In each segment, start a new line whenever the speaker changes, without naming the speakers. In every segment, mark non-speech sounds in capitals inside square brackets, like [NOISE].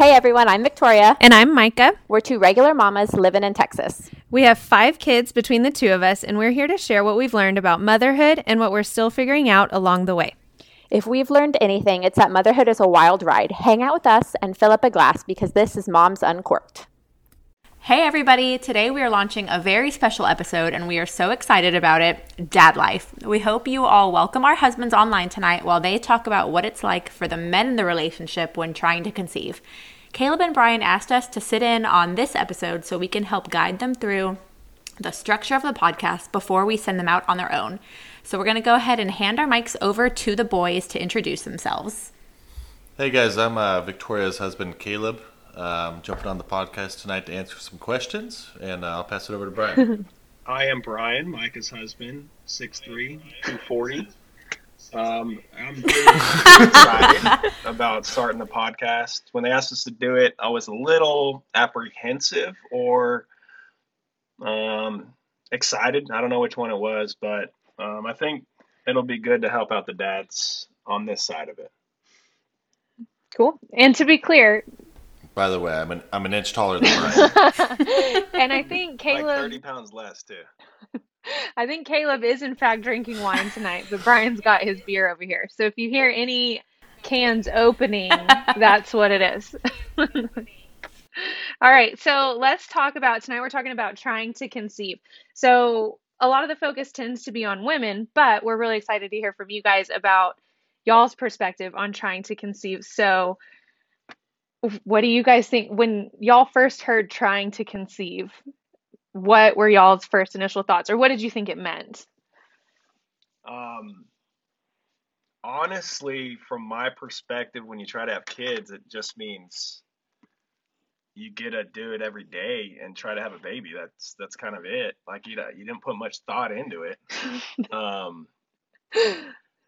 Hey everyone, I'm Victoria.
And I'm Micah.
We're two regular mamas living in Texas.
We have five kids between the two of us, and we're here to share what we've learned about motherhood and what we're still figuring out along the way.
If we've learned anything, it's that motherhood is a wild ride. Hang out with us and fill up a glass because this is Moms Uncorked.
Hey, everybody. Today we are launching a very special episode and we are so excited about it Dad Life. We hope you all welcome our husbands online tonight while they talk about what it's like for the men in the relationship when trying to conceive. Kaleb and Brian asked us to sit in on this episode so we can help guide them through the structure of the podcast before we send them out on their own. So we're going to go ahead and hand our mics over to the boys to introduce themselves.
Hey guys, I'm uh, Victoria's husband, Kaleb. Um, jumping on the podcast tonight to answer some questions, and uh, I'll pass it over to Brian. [LAUGHS]
I am Brian, Micah's husband, 6'3", 240. Um, I'm really excited [LAUGHS] about starting the podcast. When they asked us to do it, I was a little apprehensive or um, excited. I don't know which one it was, but um, I think it'll be good to help out the dads on this side of it.
Cool. And to be clear,
by the way, I'm an I'm an inch taller than Brian. [LAUGHS]
and I think Kaleb
like thirty pounds less too. [LAUGHS]
I think Kaleb is in fact drinking wine tonight, but Brian's got his beer over here. So if you hear any cans opening, [LAUGHS] that's what it is. All right, so let's talk about tonight. We're talking about trying to conceive. So a lot of the focus tends to be on women, but we're really excited to hear from you guys about y'all's perspective on trying to conceive. So what do you guys think when y'all first heard trying to conceive? What were y'all's first initial thoughts, or what did you think it meant?
Um, honestly, from my perspective, when you try to have kids, it just means you get to do it every day and try to have a baby. That's that's kind of it. Like you you didn't put much thought into it. [LAUGHS] um,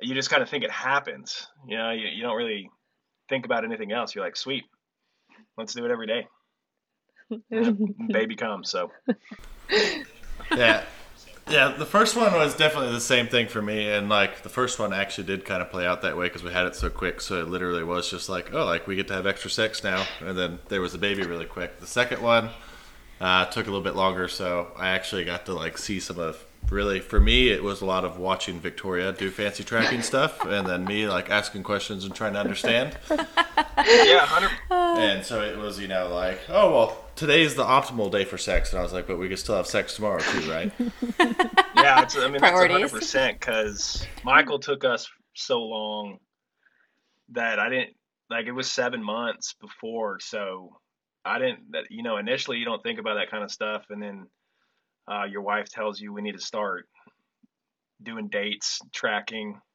you just kind of think it happens. You know, you, you don't really think about anything else. You're like, sweet, let's do it every day. [LAUGHS] baby comes, so. [LAUGHS]
yeah. Yeah, the first one was definitely the same thing for me, and like the first one actually did kind of play out that way because we had it so quick. So it literally was just like, oh, like we get to have extra sex now, and then there was a baby really quick. The second one uh, took a little bit longer, so I actually got to like see some of really for me it was a lot of watching victoria do fancy tracking [LAUGHS] stuff and then me like asking questions and trying to understand. [LAUGHS]
Yeah 100
and so it was you know like oh well today is the optimal day for sex. And i was like but we could still have sex tomorrow too right? [LAUGHS]
Yeah it's, i mean Priorities. that's 100% because michael took us so long that i didn't like it was seven months before so i didn't that you know initially you don't think about that kind of stuff. And then uh, your wife tells you we need to start doing dates, tracking. [LAUGHS]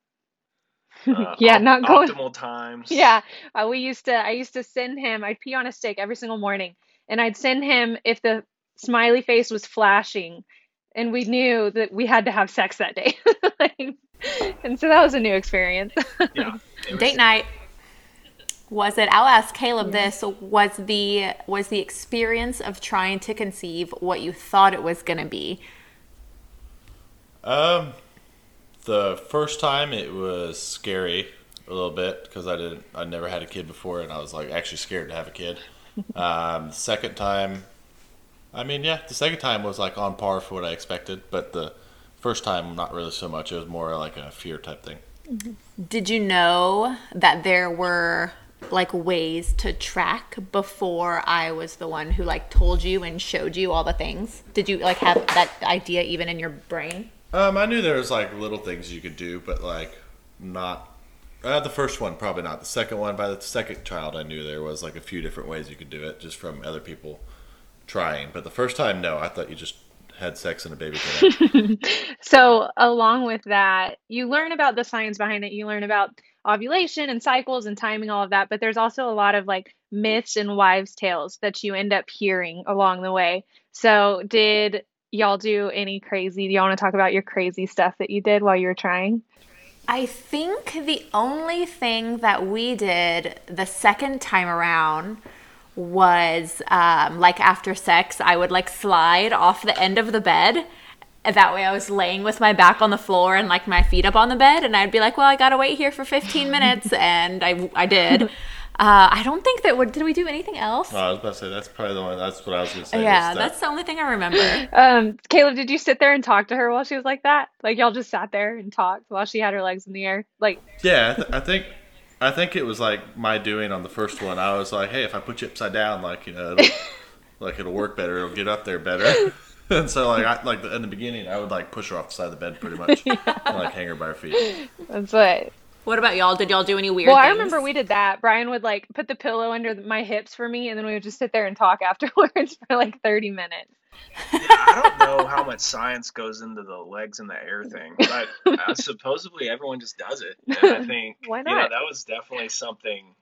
Uh, yeah, op- not
going optimal times.
Yeah, uh, we used to. I used to send him. I'd pee on a stick every single morning, and I'd send him if the smiley face was flashing, and we knew that we had to have sex that day. [LAUGHS] and so that was a new experience.
yeah, [LAUGHS]
date night was it i'll ask kaleb this was the was the experience of trying to conceive what you thought it was going to be?
Um the first time it was scary a little bit because i didn't i never had a kid before and i was like actually scared to have a kid. [LAUGHS] Um second time i mean yeah the second time was like on par for what i expected but the first time not really so much. It was more like a fear type thing.
Did you know that there were like ways to track before I was the one who like told you and showed you all the things? Did you like have that idea even in your brain?
Um, I knew there was like little things you could do, but like not. Uh, the first one probably not. The second one, by the second child, I knew there was like a few different ways you could do it just from other people trying. But the first time, no, I thought you just had sex in a baby [LAUGHS]
so along with that, you learn about the science behind it. You learn about ovulation and cycles and timing, all of that. But there's also a lot of like myths and wives' tales that you end up hearing along the way. So, did y'all do any crazy? Do y'all want to talk about your crazy stuff that you did while you were trying?
I think the only thing that we did the second time around was um, like after sex, I would like slide off the end of the bed that way I was laying with my back on the floor and like my feet up on the bed and I'd be like, well, I got to wait here for 15 minutes [LAUGHS] and I I did. Uh, I don't think that. Did we do anything else?
Oh, I was about to say that's probably the one. That's what I was going to say.
yeah,
was that-
that's the only thing I remember. [LAUGHS]
Um, Kaleb, did you sit there and talk to her while she was like that? Like y'all just sat there and talked while she had her legs in the air? Like,
Yeah, I, th- I think I think it was like my doing on the first one. I was like, hey, if I put you upside down, like you know, it'll, [LAUGHS] like it'll work better. It'll get up there better. [LAUGHS] and so like I like in the beginning, I would like push her off the side of the bed pretty much, [LAUGHS] and like hang her by her feet.
that's what.
What about y'all? Did y'all do any weird?
Well, I remember we did that. Brian would like put the pillow under my hips for me, and then we would just sit there and talk afterwards for like 30 minutes.
Yeah, I don't know how much science goes into the legs in the air thing, but uh, [LAUGHS] supposedly everyone just does it. And I [LAUGHS] think
Why
you know
not?
that was definitely something.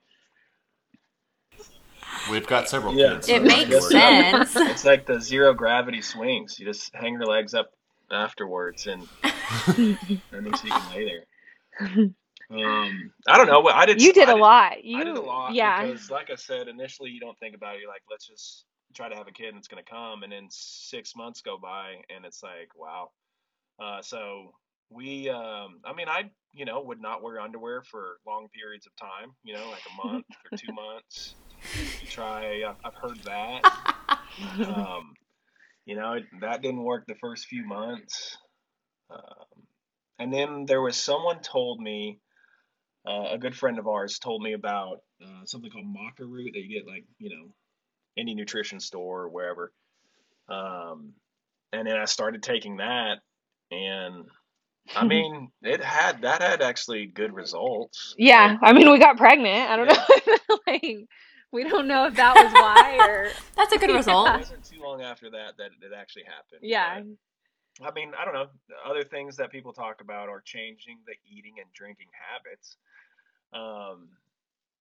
We've got several
Yeah.
kids.
It
so
makes
it's working.
sense. [LAUGHS]
It's like the zero gravity swings. You just hang your legs up afterwards, and and then so you can lay there. Um, I don't know. I did.
You did
I
a lot. You,
I did a lot
yeah.
because, like I said, initially you don't think about it. You're like, let's just try to have a kid and it's going to come. And then six months go by and it's like, wow. Uh, so we, um, I mean, I, you know, would not wear underwear for long periods of time, you know, like a month or two [LAUGHS] months. You try, I've, I've heard that. [LAUGHS] Um, you know, that didn't work the first few months. Um, and then there was someone told me, uh, a good friend of ours told me about uh, something called maca root that you get like you know any nutrition store or wherever um, and then i started taking that and i [LAUGHS] mean it had that had actually good results
Yeah, I mean, we got pregnant. I don't know. [LAUGHS] like, we don't know if that was why or. [LAUGHS]
That's a good result.
it wasn't too long after that that it actually happened
Yeah.
but, i mean i don't know other things that people talk about are changing the eating and drinking habits um,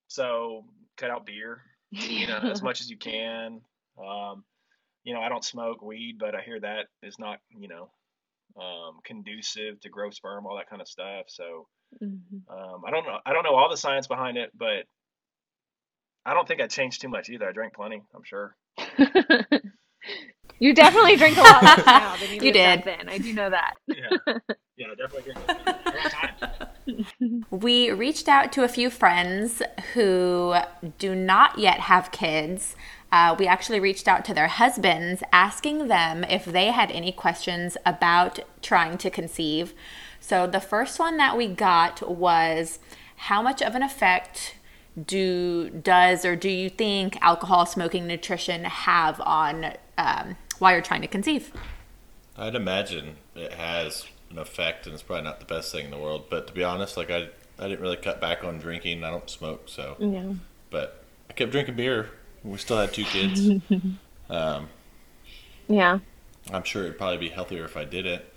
so cut out beer you know as [LAUGHS] much as you can um, you know i don't smoke weed but i hear that is not you know um, conducive to grow sperm all that kind of stuff so
Mhm.
um, i don't know i don't know all the science behind it but i don't think i changed too much either i drank plenty i'm sure [LAUGHS]
you definitely drink a lot less [LAUGHS] now than you,
You
did back
did.
then. I do know that.
yeah yeah I definitely drink a long time.
We reached out to a few friends who do not yet have kids. Uh, we actually reached out to their husbands asking them if they had any questions about trying to conceive. So the first one that we got was how much of an effect do does or do you think alcohol, smoking, nutrition have on um, while you're trying to conceive?
I'd imagine it has an effect, and it's probably not the best thing in the world. But to be honest, like I, I didn't really cut back on drinking. I don't smoke, so.
Yeah.
But I kept drinking beer. We still had two kids. [LAUGHS] um,
Yeah.
I'm sure it'd probably be healthier if I did it.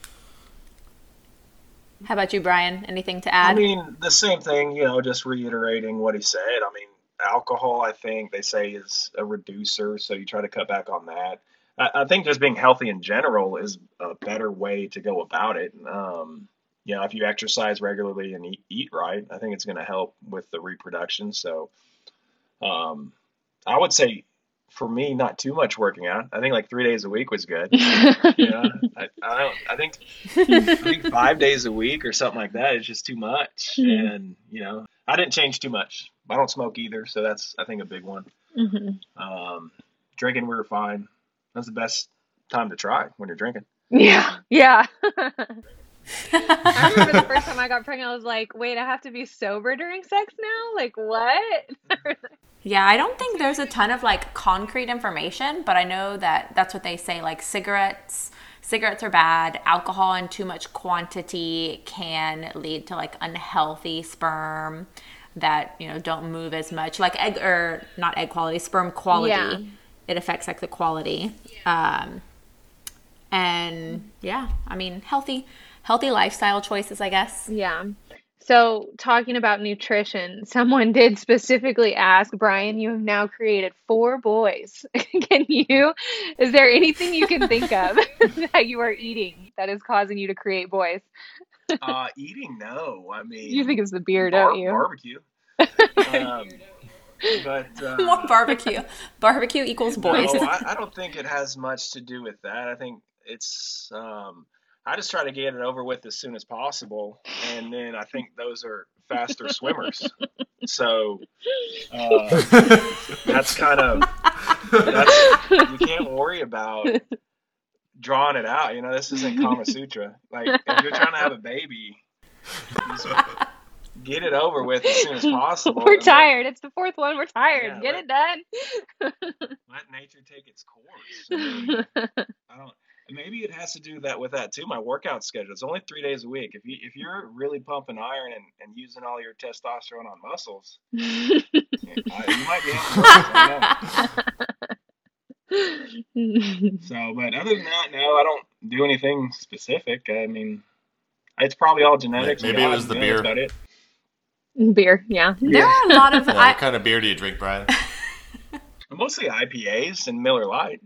How about you, Brian? Anything to add?
I mean, the same thing, you know, just reiterating what he said. I mean, alcohol, I think they say is a reducer, so you try to cut back on that. I, I think just being healthy in general is a better way to go about it. Um, you know, if you exercise regularly and eat, eat right, I think it's going to help with the reproduction. So, um, I would say for me, not too much working out. I think like three days a week was good. [LAUGHS] know, I, I don't. I think I think five days a week or something like that is just too much. And you know, I didn't change too much. I don't smoke either, so that's I think a big one.
Mhm.
Um, drinking, we were fine. That's the best time to try when you're drinking.
Yeah. Yeah. [LAUGHS] I remember the first [LAUGHS] time I got pregnant, I was like, wait, I have to be sober during sex now? Like, what? [LAUGHS]
Yeah, I don't think there's a ton of like concrete information, but I know that that's what they say. Like cigarettes, cigarettes are bad. Alcohol in too much quantity can lead to like unhealthy sperm that you know don't move as much. Like egg or not egg quality, sperm quality.
Yeah.
It affects like the quality. Um, and yeah, I mean healthy, healthy lifestyle choices, I guess.
Yeah. So, talking about nutrition, [LAUGHS] someone did specifically ask Brian, you have now created four boys. [LAUGHS] Can you, is there anything you can think of [LAUGHS] that you are eating that is causing you to create boys?
Uh, eating, no. I mean,
You think it's the beer,
bar-
don't you?
Barbecue. um, but [LAUGHS] uh,
More barbecue. Barbecue equals boys.
No, I, [LAUGHS] I don't think it has much to do with that. I think it's. Um, I just try to get it over with as soon as possible, and then I think those are faster swimmers. So uh, that's kind of that's you can't worry about drawing it out. You know, this isn't Kama Sutra. Like if you're trying to have a baby, get it over with as soon as [LAUGHS] possible.
We're
and let-
tired. It's the fourth one. We're tired.
Yeah,
Get
let-
it done. [LAUGHS]
let nature take its course. I, mean, I don't. Maybe it has to do that with that too. My workout schedule. It's only three days a week. If you if you're really pumping iron and, and using all your testosterone on muscles, I, you might be. having [LAUGHS] I. So, but other than that, no, I don't do anything specific. I mean, it's probably all genetics. and
Maybe it was the beer.
About it.
Beer, yeah.
There are a lot of [LAUGHS]
Yeah,
I,
what kind of beer do you drink, Brian? [LAUGHS]
Mostly IPAs and Miller Lite.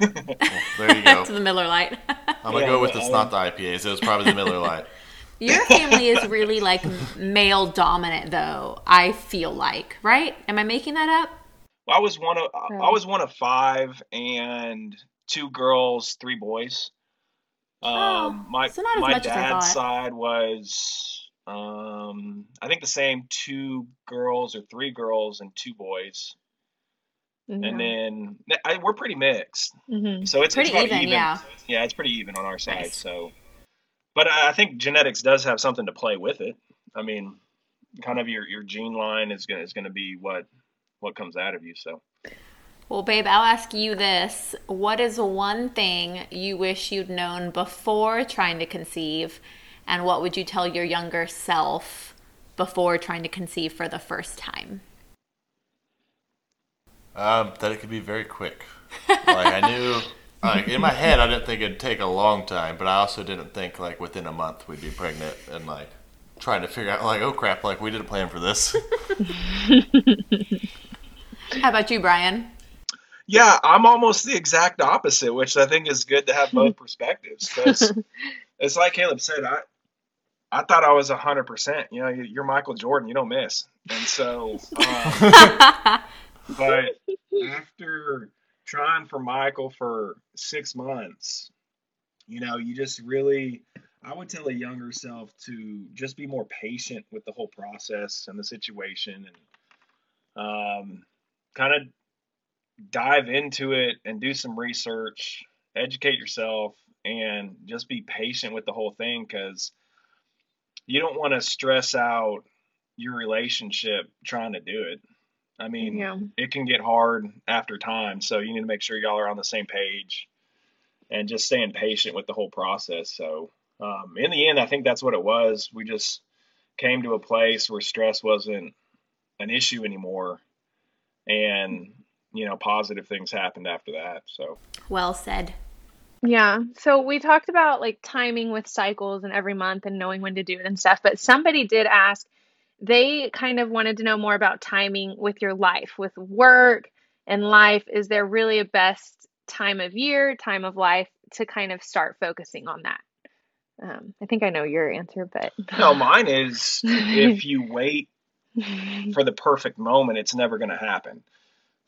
There you go. [LAUGHS]
to the Miller Lite.
I'm gonna
Yeah,
go with
but
it's
I-
not the IPAs. It was probably the Miller Lite.
Your family is really like male dominant, though. I feel like, right? Am I making that up?
Well, I was one of I was one of five and two girls, three boys. Um,
Oh,
my
so not as
my
much as I
dad's side was um, I think the same two girls or three girls and two boys, and then I, we're pretty mixed.
hmm
So it's
Pretty
it's
even,
even.
yeah.
Yeah, it's pretty even on our side.
Nice.
So, but I I think genetics does have something to play with it. I mean, kind of your your gene line is gonna is gonna be what what comes out of you. So.
Well, babe, I'll ask you this. What is one thing you wish you'd known before trying to conceive? And what would you tell your younger self before trying to conceive for the first time?
Um, that it could be very quick. Like I knew, like in my head, I didn't think it'd take a long time, but I also didn't think like within a month we'd be pregnant and like trying to figure out like, oh crap, like we didn't plan for this. [LAUGHS]
How about you, Brian?
Yeah, I'm almost the exact opposite, which I think is good to have both [LAUGHS] perspectives. Because it's like Kaleb said, I I thought I was hundred percent. You know, you- you're Michael Jordan, you don't miss. And so, um, [LAUGHS] but after trying for Michael for six months, you know, you just really, I would tell a younger self to just be more patient with the whole process and the situation, and um, kind of dive into it and do some research, educate yourself, and just be patient with the whole thing because you don't want to stress out your relationship trying to do it. I mean,
Yeah.
it can get hard after time, so you need to make sure y'all are on the same page and just staying patient with the whole process. So, um, in the end, I think that's what it was. We just came to a place where stress wasn't an issue anymore, and you know, positive things happened after that. So,
Well said.
Yeah. So we talked about like timing with cycles and every month and knowing when to do it and stuff. But somebody did ask, they kind of wanted to know more about timing with your life, with work and life. Is there really a best time of year, time of life to kind of start focusing on that? Um, I think I know your answer, but [LAUGHS]
no, mine is if [LAUGHS] you wait for the perfect moment, it's never going to happen.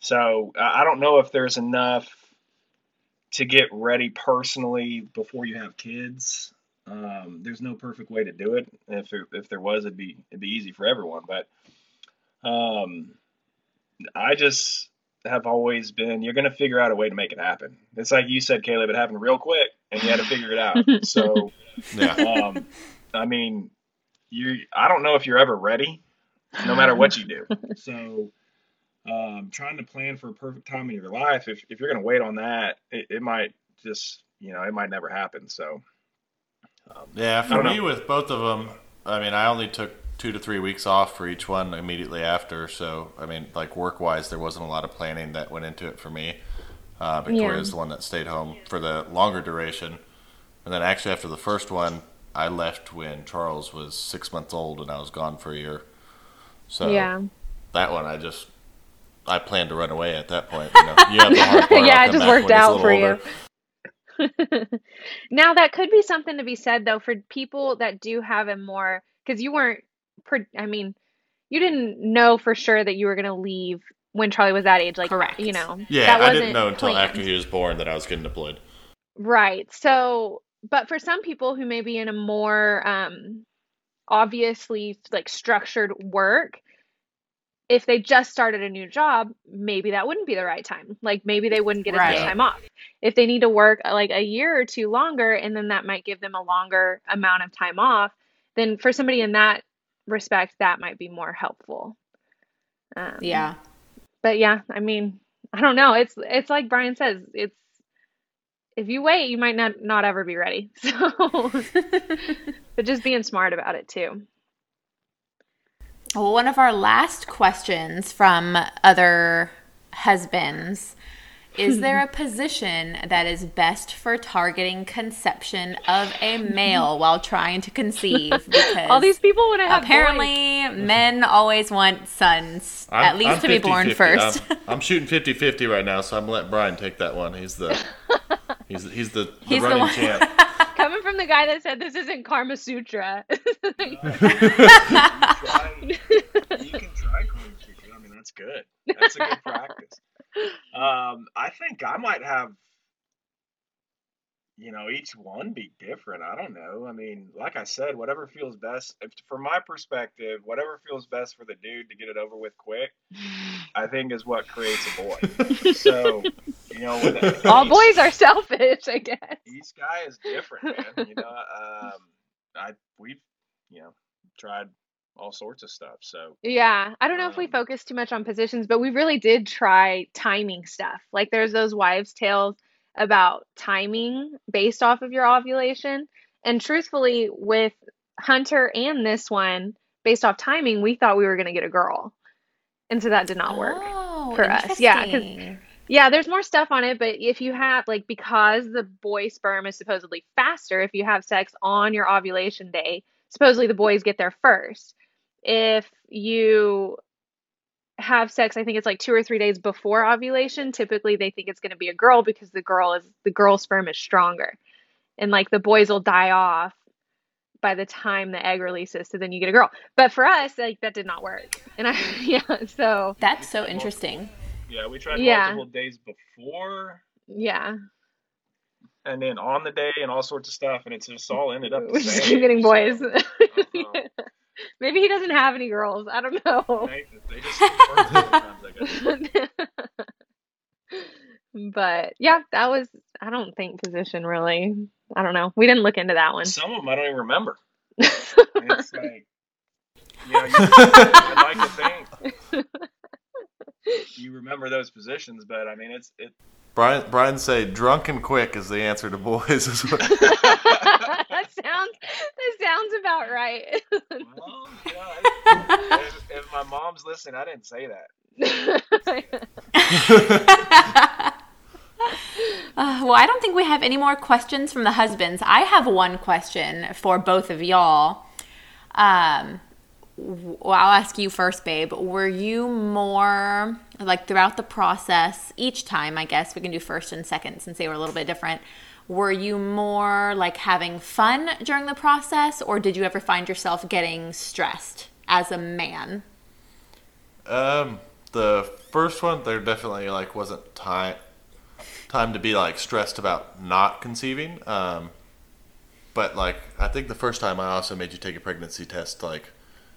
So, I I don't know if there's enough to get ready personally before you have kids. Um, there's no perfect way to do it. If there, if there was, it'd be it'd be easy for everyone. But um, I just have always been. You're going to figure out a way to make it happen. It's like you said, Kaleb. It happened real quick, and you had to figure it out. [LAUGHS] So,
yeah.
um, I mean, you. I don't know if you're ever ready, no matter what you do. [LAUGHS] So, um, trying to plan for a perfect time in your life, if if you're going to wait on that, it, it might just, you know, it might never happen. So,
Yeah, for me
know.
with both of them, I mean, I only took two to three weeks off for each one immediately after. So, I mean, like work wise, there wasn't a lot of planning that went into it for me. Uh, Victoria's
Yeah.
the one that stayed home for the longer duration. And then actually, after the first one, I left when Charles was six months old and I was gone for a year. So,
yeah.
that one, I just. I planned to run away at that point. You know, you have the hard [LAUGHS] part,
Yeah, it just worked
when he's a
out for
older.
you. [LAUGHS] now that could be something to be said though for people that do have a more because you weren't pre- I mean you didn't know for sure that you were going to leave when Charlie was that age like
Correct.
you know
Yeah,
that
I
wasn't
didn't know until
planned.
after he was born that I was getting deployed.
right so but for some people who may be in a more um, obviously like structured work, if they just started a new job, maybe that wouldn't be the right time. Like maybe they wouldn't get as much time off. If they need to work uh, like a year or two longer, and then that might give them a longer amount of time off, then for somebody in that respect, that might be more helpful. Um,
Yeah.
but yeah, I mean, I don't know. It's it's like Brian says, it's if you wait, you might not not ever be ready. [LAUGHS] So, [LAUGHS] but just being smart about it too.
Well, one of our last questions from other husbands is hmm. there a position that is best for targeting conception of a male [LAUGHS] while trying to conceive? Because [LAUGHS]
All these people want to have boys.
apparently men always want sons, at
I'm-
least
I'm
to be born
50-50.
first.
I'm, I'm shooting 50-50 right now, so I'm gonna let Brian take that one. He's the [LAUGHS] he's he's the, the
He's
running
one-
champ.
Coming from the guy that said this isn't Karma Sutra.
Try- [LAUGHS] [LAUGHS] you can try Karma Sutra. I mean, that's good. That's a good practice. [LAUGHS] Um, I think I might have, you know, each one be different. I don't know. I mean, like I said, whatever feels best. If, from my perspective, whatever feels best for the dude to get it over with quick, I think is what creates a boy. So, [LAUGHS] you know, with
All
each-
boys are selfish, I guess.
each guy is different, man. You know, um, I we've you know tried all sorts of stuff. So
Yeah, I don't know if we
Um,
focus too much on positions, but we really did try timing stuff. Like there's those wives' tales about timing based off of your ovulation. And truthfully, with Hunter and this one, based off timing, we thought we were going to get a girl. And so that did not work.
Oh,
for us. Yeah. Yeah, there's more stuff on it, but if you have, like, because the boy sperm is supposedly faster, if you have sex on your ovulation day, supposedly the boys get there first. If you have sex, I think it's like two or three days before ovulation, typically they think it's going to be a girl because the girl is the girl sperm is stronger. And like the boys will die off by the time the egg releases, so then you get a girl. But for us, like that did not work. And I [LAUGHS] yeah, so
That's so interesting.
yeah, we tried
Yeah.
multiple days before
yeah.
and then on the day and all sorts of stuff, and it's just all ended up the [LAUGHS]
We just
same.
keep getting boys.
So, uh-huh. [LAUGHS] [LAUGHS]
Maybe he doesn't have any girls. I don't know.
they, they just sometimes, I guess. [LAUGHS]
but yeah, that was, I don't think position really. I don't know. We didn't look into that one.
Some of them I don't even remember. It's like, [LAUGHS] you know, you, I'd like to think you remember those positions, but I mean, it's it.
Brian Brian say drunk and quick is the answer to boys.
that sounds, that sounds about right.
Well, you know, I- if, if my mom's listening, I didn't say that.
Uh, [LAUGHS] well, I don't think we have any more questions from the husbands. I have one question for both of y'all. Um, well, I'll ask you first, babe. Were you more like throughout the process, each time, I guess we can do first and second since they were a little bit different. Were you more like having fun during the process, or did you ever find yourself getting stressed as a man?
Um, the first one, there definitely like wasn't time time to be like stressed about not conceiving. Um, but like I think the first time I also made you take a pregnancy test, like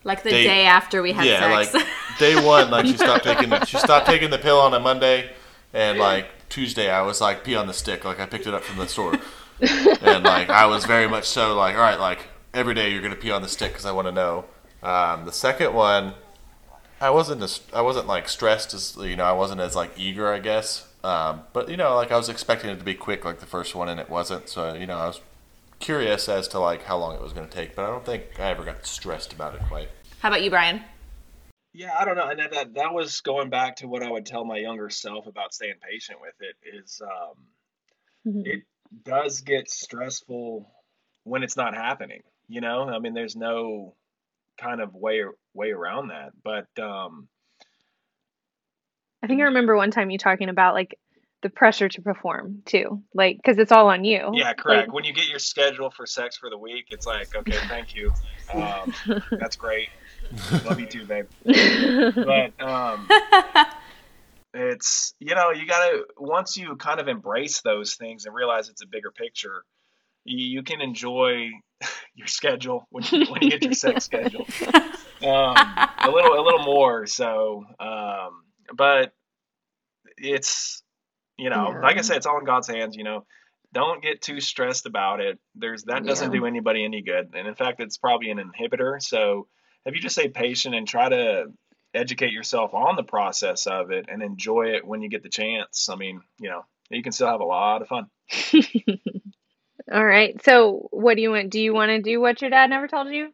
Like the
Day-
day after we had
yeah,
sex?
like [LAUGHS] day one, like she stopped taking she stopped taking the pill on a Monday, and like Tuesday I was like pee on the stick, like I picked it up from the store, [LAUGHS] and like I was very much so like all right, like every day you're gonna pee on the stick because I want to know. Um, the second one, I wasn't as I wasn't like stressed as you know I wasn't as like eager I guess, um, but you know like I was expecting it to be quick like the first one and it wasn't, so you know I was curious as to like how long it was gonna take, but I don't think I ever got stressed about it quite.
How about you, Brian?
Yeah, I don't know, and that, that that was going back to what I would tell my younger self about staying patient with it. Is um,
Mhm.
it does get stressful when it's not happening. You know, I mean, there's no kind of way way around that. But um,
I think I remember one time you talking about like the pressure to perform too, like because it's all on you.
yeah,
Like,
correct. when you get your schedule for sex for the week, it's like, okay, thank you, um, [LAUGHS] that's great, love you too, babe. But um, it's you know you gotta once you kind of embrace those things and realize it's a bigger picture you, you can enjoy [LAUGHS] your schedule when you, when you get your sex [LAUGHS] schedule um, a little a little more. So, um, but it's you know,
Yeah.
like I said, it's all in God's hands. You know, don't get too stressed about it. There's that doesn't
Yeah.
do anybody any good, and in fact, it's probably an inhibitor. So, if you just stay patient and try to educate yourself on the process of it and enjoy it when you get the chance, I mean, you know, you can still have a lot of fun. [LAUGHS]
All right. So, what do you want? Do you want to do what your dad never told you?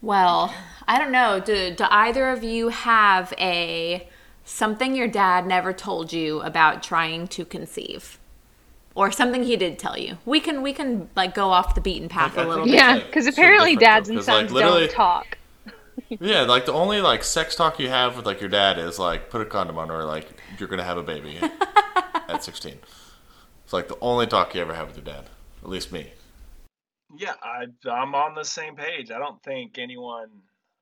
Well, I don't know. Do, do either of you have a something your dad never told you about trying to conceive? Or something he did tell you. We can we can like go off the beaten path a little bit.
Yeah, because
so
apparently dads
and
and
'cause, like,
sons don't talk. [LAUGHS]
Yeah, like the only like sex talk you have with like your dad is like put a condom on or like you're gonna have a baby [LAUGHS] at 16. It's like the only talk you ever have with your dad, at least me.
Yeah, I, I'm on the same page. I don't think anyone.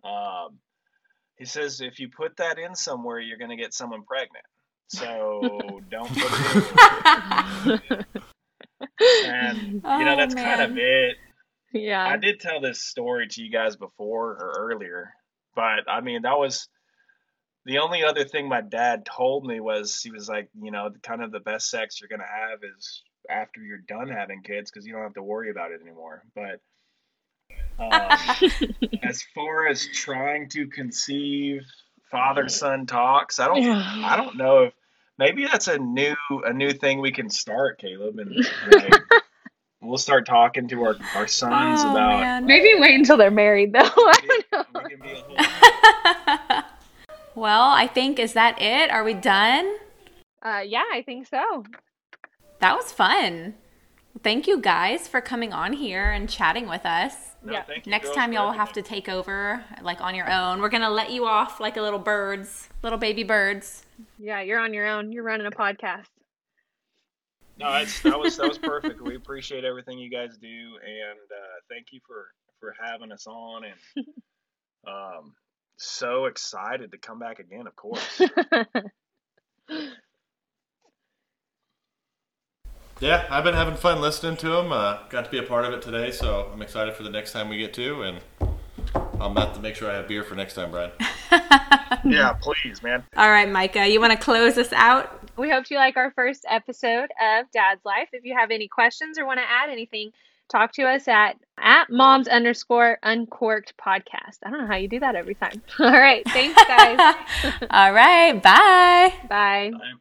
Um, he says if you put that in somewhere, you're going to get someone pregnant. So [LAUGHS] don't put it in. And you know
Oh,
that's kind of it.
Yeah.
I did tell this story to you guys before or earlier, but I mean that was the only other thing my dad told me was he was like, you know, kind of the best sex you're gonna have is after you're done having kids because you don't have to worry about it anymore. But um, [LAUGHS] as far as trying to conceive father son talks, I don't, I don't know if maybe that's a new a new thing we can start, Kaleb, and [LAUGHS] like, we'll start talking to our our sons
Oh,
about.
man.
Maybe wait until they're married, though. [LAUGHS] I don't know.
Well, I think is that it? Are we done?
Uh, yeah, I think so.
That was fun. Thank you guys for coming on here and chatting with us.
No,
Yeah.
thank you,
Next time y'all will have to take over like on your own. We're gonna let you off like a little birds, little baby birds.
Yeah, you're on your own. You're running a podcast.
No, it's, that was that was perfect. We appreciate everything you guys do, and uh, thank you for for having us on. And [LAUGHS] um, so excited to come back again. Of course. [LAUGHS]
Yeah, I've been having fun listening to them. Uh, got to be a part of it today, so I'm excited for the next time we get to. And I'm about to make sure I have beer for next time, Brian. [LAUGHS]
yeah, please, man.
All right, Micah, you want to close us out?
We hope you like our first episode of Dad's Life. If you have any questions or want to add anything, talk to us at at moms underscore uncorked podcast. I don't know how you do that every time. [LAUGHS] All right. Thanks, guys. [LAUGHS]
All right, bye.
Bye.
I'm